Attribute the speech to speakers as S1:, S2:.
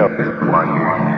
S1: up is blinding.